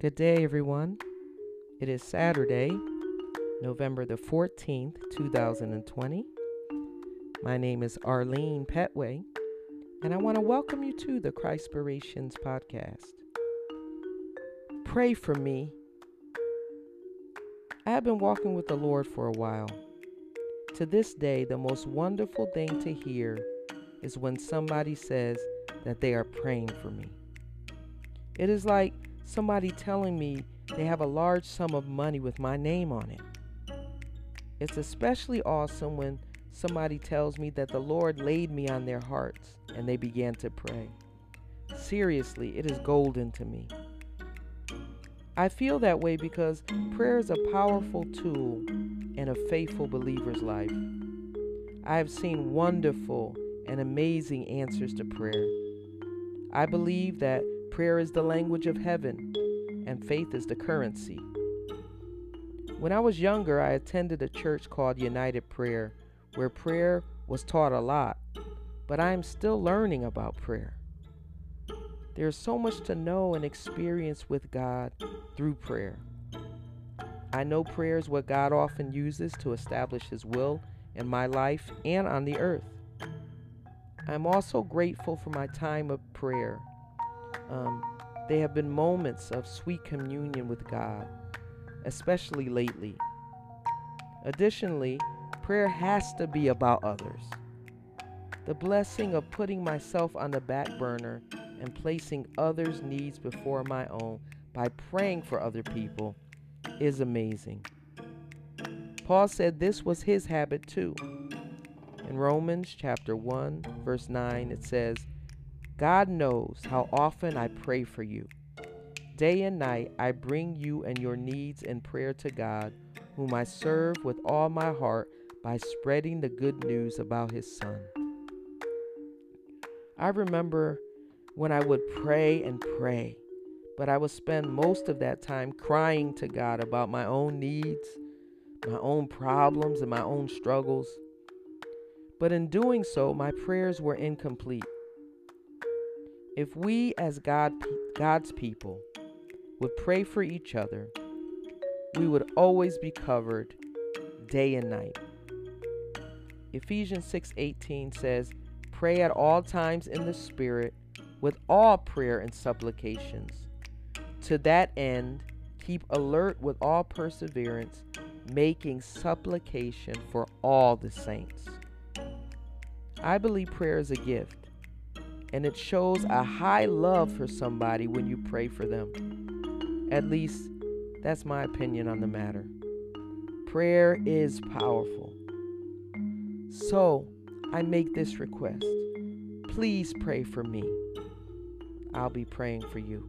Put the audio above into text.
Good day, everyone. It is Saturday, November the 14th, 2020. My name is Arlene Petway, and I want to welcome you to the Christpirations podcast. Pray for me. I have been walking with the Lord for a while. To this day, the most wonderful thing to hear is when somebody says that they are praying for me. It is like somebody telling me they have a large sum of money with my name on it. It's especially awesome when somebody tells me that the Lord laid me on their hearts and they began to pray. Seriously, it is golden to me. I feel that way because prayer is a powerful tool in a faithful believer's life. I have seen wonderful and amazing answers to prayer. I believe that prayer is the language of heaven and faith is the currency. When I was younger, I attended a church called United Prayer where prayer was taught a lot, but I am still learning about prayer. There's so much to know and experience with God through prayer. I know prayer is what God often uses to establish His will in my life and on the earth. I'm also grateful for my time of prayer. Um, they have been moments of sweet communion with God, especially lately. Additionally, prayer has to be about others. The blessing of putting myself on the back burner and placing others' needs before my own by praying for other people is amazing. Paul said this was his habit too. In Romans chapter 1, verse 9, it says, God knows how often I pray for you. Day and night I bring you and your needs in prayer to God, whom I serve with all my heart by spreading the good news about his Son. I remember when I would pray and pray, but I would spend most of that time crying to God about my own needs, my own problems, and my own struggles. But in doing so, my prayers were incomplete. If we, as God, God's people, would pray for each other, we would always be covered day and night. Ephesians 6:18 says, "Pray at all times in the Spirit with all prayer and supplications. To that end, keep alert with all perseverance, making supplication for all the saints." I believe prayer is a gift, and it shows a high love for somebody when you pray for them. At least, that's my opinion on the matter. Prayer is powerful. So, I make this request. Please pray for me. I'll be praying for you.